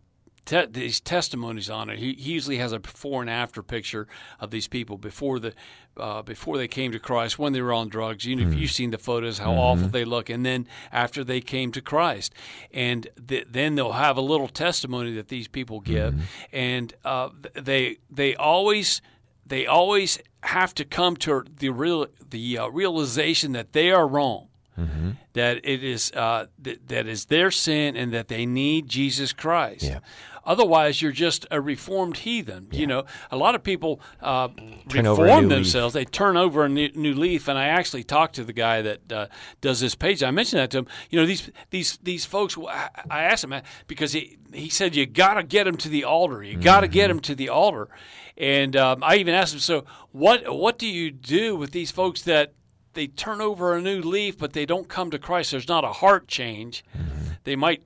te- these testimonies on it. He, he usually has a before and after picture of these people before the uh, before they came to Christ, when they were on drugs. You know, Hmm. you've seen the photos, how awful they look, and then after they came to Christ, and th- then they'll have a little testimony that these people give, Hmm. and uh, they they always they always have to come to the real the uh, realization that they are wrong that it is uh, that, that is their sin and that they need Jesus Christ. Yeah. Otherwise, you're just a reformed heathen. You know, a lot of people uh, Turn over a reform new leaf. themselves. They turn over a new, new leaf. And I actually talked to the guy that uh, does this page. I mentioned that to him. You know, these these these folks. I asked him uh, because he he said you got to get them to the altar. You got to get Mm-hmm. them to the altar. And um, I even asked him, so what what do you do with these folks that they turn over a new leaf, but they don't come to Christ. There's not a heart change. They might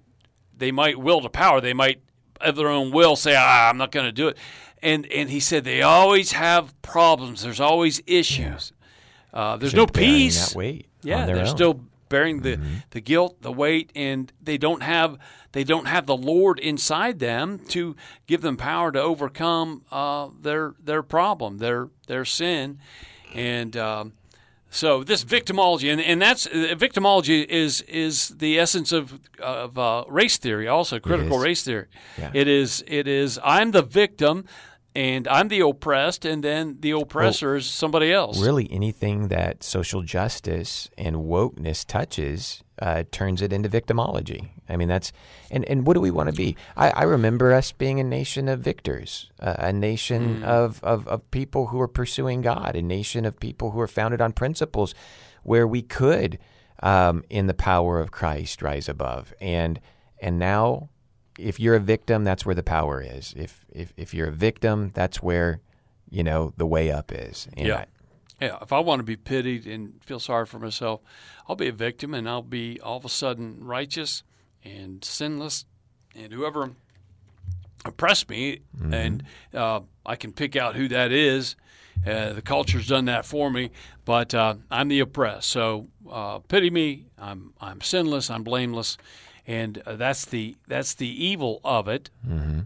they might will to power. They might of their own will say, ah, I'm not going to do it. And and he said they always have problems. There's always issues. Uh, there's no peace. That weight Yeah, they're own. Mm-hmm. still bearing the, the guilt, the weight, and they don't have they don't have the Lord inside them to give them power to overcome uh, their their problem, their their sin, and um, so this victimology, and, and that's uh, victimology is is the essence of of uh, race theory, also critical race theory. Yeah. It is it is I'm the victim. And I'm the oppressed, and then the oppressor is somebody else. really anything that social justice and wokeness touches uh, turns it into victimology. I mean, that's and, and what do we want to be? I, I remember us being a nation of victors, uh, a nation of, of, of people who are pursuing God, a nation of people who are founded on principles where we could, um, in the power of Christ, rise above. And and now, if you're a victim, that's where the power is. If if if you're a victim, that's where you know the way up is. And Yeah. I- Yeah, if I want to be pitied and feel sorry for myself, I'll be a victim and I'll be all of a sudden righteous and sinless, and whoever oppressed me, and uh, I can pick out who that is. Uh, the culture's done that for me, but uh, I'm the oppressed. So uh, pity me. I'm I'm sinless. I'm blameless, and uh, that's the that's the evil of it.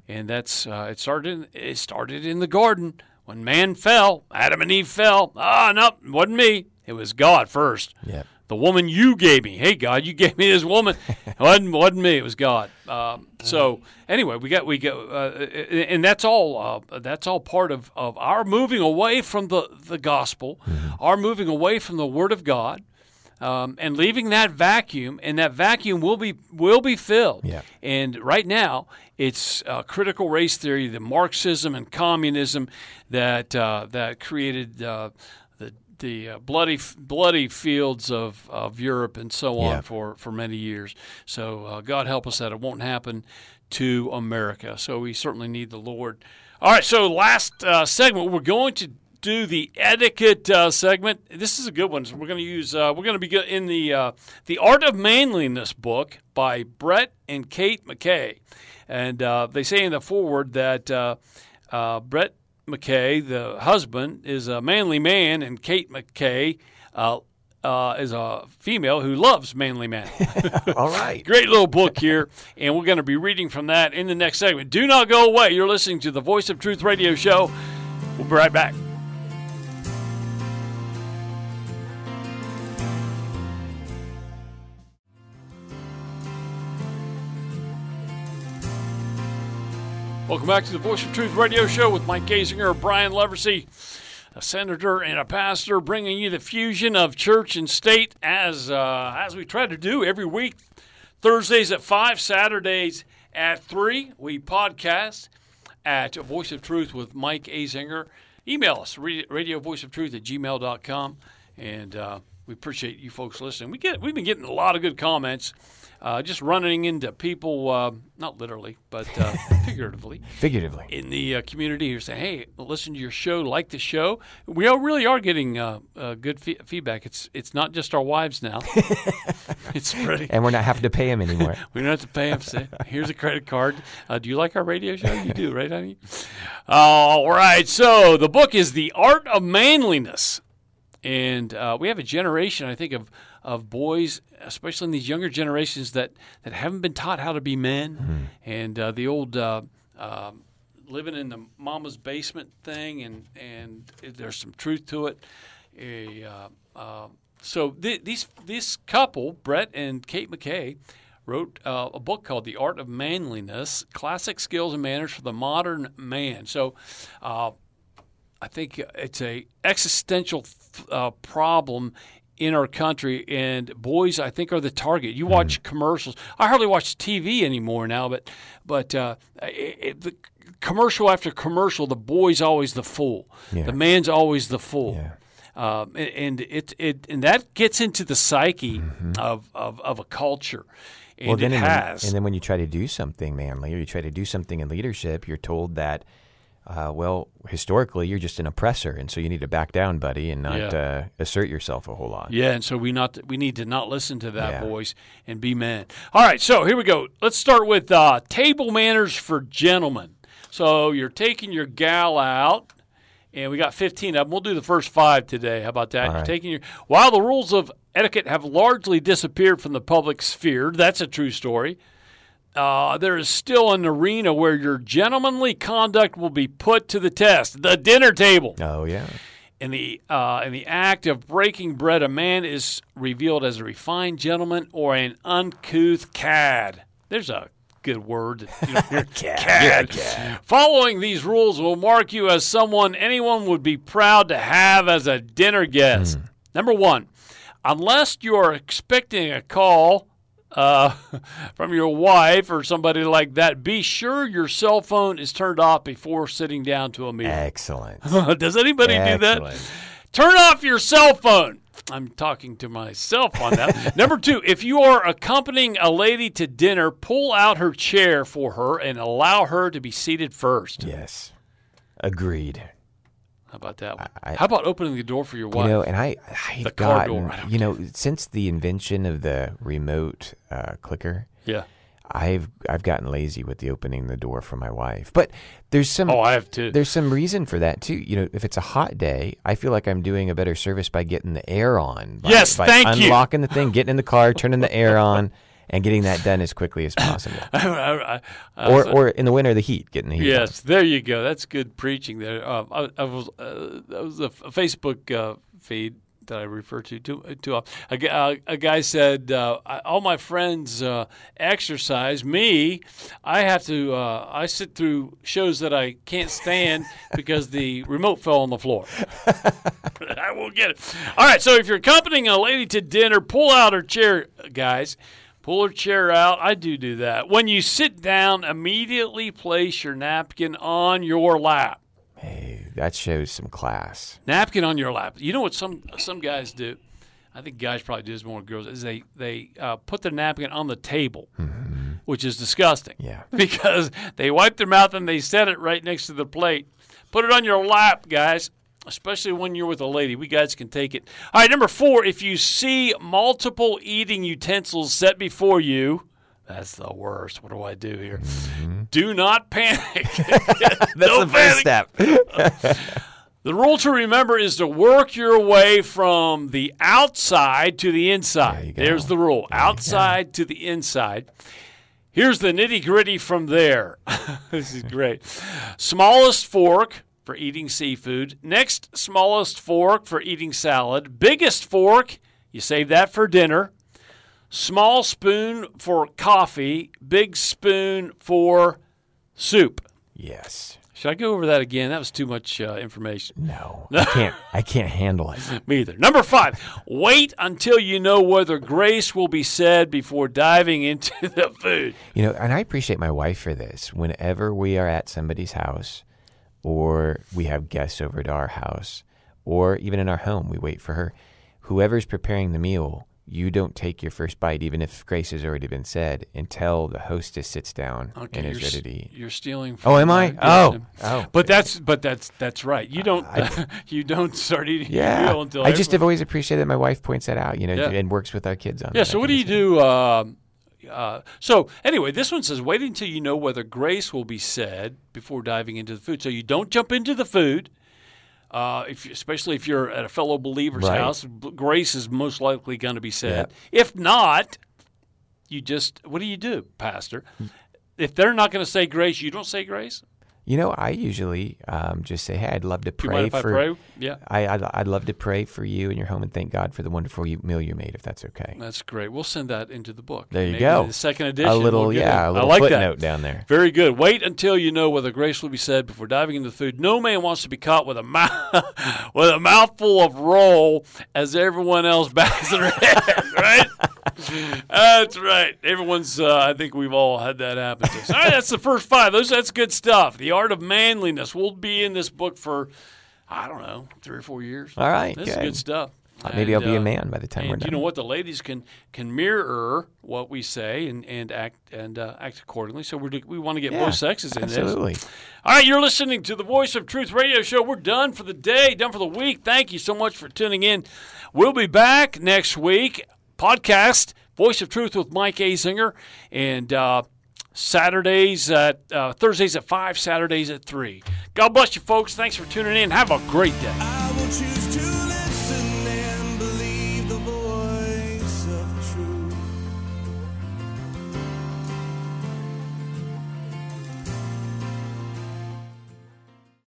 And that's uh, it started. It started in the garden when man fell. Adam and Eve fell. Ah, no, it wasn't me. It was God first. Yep. The woman you gave me. Hey, God, you gave me this woman. it wasn't wasn't me. It was God. Um, so anyway, we got we got, uh, and that's all. Uh, that's all part of, of our moving away from the the gospel, our moving away from the Word of God. Um, and leaving that vacuum, and that vacuum will be will be filled. Yeah. And right now, it's uh, critical race theory, the Marxism and communism that uh, that created uh, the the uh, bloody bloody fields of, of Europe and so on Yeah. for, for many years. So uh, God help us that it won't happen to America. So we certainly need the Lord. All right. So last uh, segment, we're going to do the etiquette uh, segment. This is a good one. So we're going to use. Uh, we're going to be in the uh, the Art of Manliness book by Brett and Kate McKay, and uh, they say in the foreword that uh, uh, Brett McKay, the husband, is a manly man, and Kate McKay. Uh, uh, is a female who loves manly men. All right. Great little book here, and we're going to be reading from that in the next segment. Do not go away. You're listening to the Voice of Truth radio show. We'll be right back. Welcome back to the Voice of Truth radio show with Mike Azinger, Brian Leversey, a senator and a pastor, bringing you the fusion of church and state as uh, as we try to do every week. Thursdays at five, Saturdays at three. We podcast at Voice of Truth with Mike Azinger. Email us radio voice of truth at gmail.com. and uh, we appreciate you folks listening. We get we've been getting a lot of good comments uh, just running into people, uh, not literally, but uh, figuratively, Figuratively. in the uh, community who say, "Hey, listen to your show, like the show." We all really are getting uh, uh, good fe- feedback. It's it's not just our wives now; it's spreading. And we're not having to pay them anymore. We don't have to pay them. Say, here's a credit card. Uh, do you like our radio show? You do, right, honey? All right. So the book is The Art of Manliness. And uh, we have a generation, I think, of, of boys, especially in these younger generations, that, that haven't been taught how to be men. And uh, the old uh, uh, living in the mama's basement thing, and, and there's some truth to it. A, uh, uh, so th- these this couple, Brett and Kate McKay, wrote uh, a book called The Art of Manliness: Classic Skills and Manners for the Modern Man. So. Uh, I think it's a existential uh, problem in our country, and boys, I think, are the target. You watch commercials. I hardly watch TV anymore now, but but uh, it, it, the commercial after commercial, the boy's always the fool. Yeah. The man's always the fool. Yeah. Um, and, and it it and that gets into the psyche of, of, of a culture, and well, then it has. and then when you try to do something manly or you try to do something in leadership, you're told that, uh, well, historically you're just an oppressor, and so you need to back down, buddy, and not Yeah. uh, assert yourself a whole lot. Yeah, and so we not we need to not listen to that Yeah. voice and be men. All right, so here we go. Let's start with uh, table manners for gentlemen. So you're taking your gal out, and we got 15 of them. We'll do the first five today. How about that? You're taking your while the rules of etiquette have largely disappeared from the public sphere. That's a true story. Uh, there is still an arena where your gentlemanly conduct will be put to the test. The dinner table. Oh yeah. In the uh, in the act of breaking bread, a man is revealed as a refined gentleman or an uncouth cad. There's a good word. You don't hear. cad. Following these rules will mark you as someone anyone would be proud to have as a dinner guest. Number one, unless you are expecting a call uh, from your wife or somebody like that, be sure your cell phone is turned off before sitting down to a meal. Excellent. Does anybody do that? Turn off your cell phone. I'm talking to myself on that. Number two, if you are accompanying a lady to dinner, pull out her chair for her and allow her to be seated first. Yes. Agreed. How about that one? I- How about opening the door for your wife? You know, and I, I've The car door, gotten, you know, since the invention of the remote uh, clicker, yeah. I've I've gotten lazy with the opening the door for my wife. But there's some Oh, I have to. there's some reason for that too. You know, if it's a hot day, I feel like I'm doing a better service by getting the air on. By, Yes, by thank you. unlocking the thing, getting in the car, turning the air on, and getting that done as quickly as possible. I- I- I- or or in the winter, the heat, getting the heat. Yes, there you go. That's good preaching there. Uh, I, I was uh, that was a, f- a Facebook uh, feed that I refer to too too often. A, uh, a guy said, uh, I, "All my friends uh, exercise. Me, I have to. Uh, I sit through shows that I can't stand because the remote fell on the floor. I won't get it. All right. So if you're accompanying a lady to dinner, pull out her chair, guys." Pull her chair out. I do do that. When you sit down, immediately place your napkin on your lap. Hey, that shows some class. Napkin on your lap. You know what some some guys do? I think guys probably do this more than girls. Is they they uh, put their napkin on the table, which is disgusting. Yeah. because they wipe their mouth and they set it right next to the plate. Put it on your lap, guys. Especially when you're with a lady, we guys can take it. All right, number four. If you see multiple eating utensils set before you, that's the worst. What do I do here? Mm-hmm. Do not panic. That's the first step. The rule to remember is to work your way from the outside to the inside. There. There's the rule outside to the inside. Here's the nitty gritty from there. this is great. Smallest fork for eating seafood. Next, smallest fork for eating salad. Biggest fork, you save that for dinner. Small spoon for coffee. Big spoon for soup. Yes. Should I go over that again? That was too much uh, information. No. I can't. I can't handle it. Me either. Number five, wait until you know whether grace will be said before diving into the food. You know, and I appreciate my wife for this. Whenever we are at somebody's house, or we have guests over to our house, or even in our home, we wait for her. Whoever's preparing the meal, you don't take your first bite, even if grace has already been said, until the hostess sits down okay, and is ready to eat. You're stealing. From Oh, am I? Oh, oh. But that's but that's that's right. You don't you don't start eating Yeah, meal until I just have always appreciated that my wife points that out, you know, Yeah. and works with our kids on. Yeah. So what do you do? Um, uh, so anyway, this one says wait until you know whether grace will be said before diving into the food. So you don't jump into the food. Uh, if you- especially if you're at a fellow believer's Right. house, grace is most likely going to be said. If not, you just what do you do, Pastor? If they're not going to say grace, you don't say grace. You know, I usually um, just say, "Hey, I'd love to pray mind if I for." pray? Yeah. I, I'd, I'd love to pray for you and your home and thank God for the wonderful meal you made, if that's okay. That's great. We'll send that into the book. There you Maybe go. The second edition. A little, we'll yeah, a little I like footnote that. down there. Very good. Wait until you know whether grace will be said before diving into the food. No man wants to be caught with a mouth with a mouthful of roll as everyone else bows their head. Right? That's right. Everyone's. Uh, I think we've all had that happen to us. All right, that's the first five. Those. That's good stuff. The art of manliness. We'll be in this book for, I don't know, three or four years. All right, This is good. good stuff. Maybe And, I'll be a uh, man by the time we're done. you know what? The ladies can can mirror what we say and, and act and uh, act accordingly. So we're we want to get Yeah, both sexes in absolutely. this. Absolutely. All right, you're listening to the Voice of Truth radio show. We're done for the day, done for the week. Thank you so much for tuning in. We'll be back next week. Podcast Voice of Truth with Mike Azinger and. Uh, Saturdays at uh, Thursdays at five, Saturdays at three. God bless you, folks. Thanks for tuning in. Have a great day.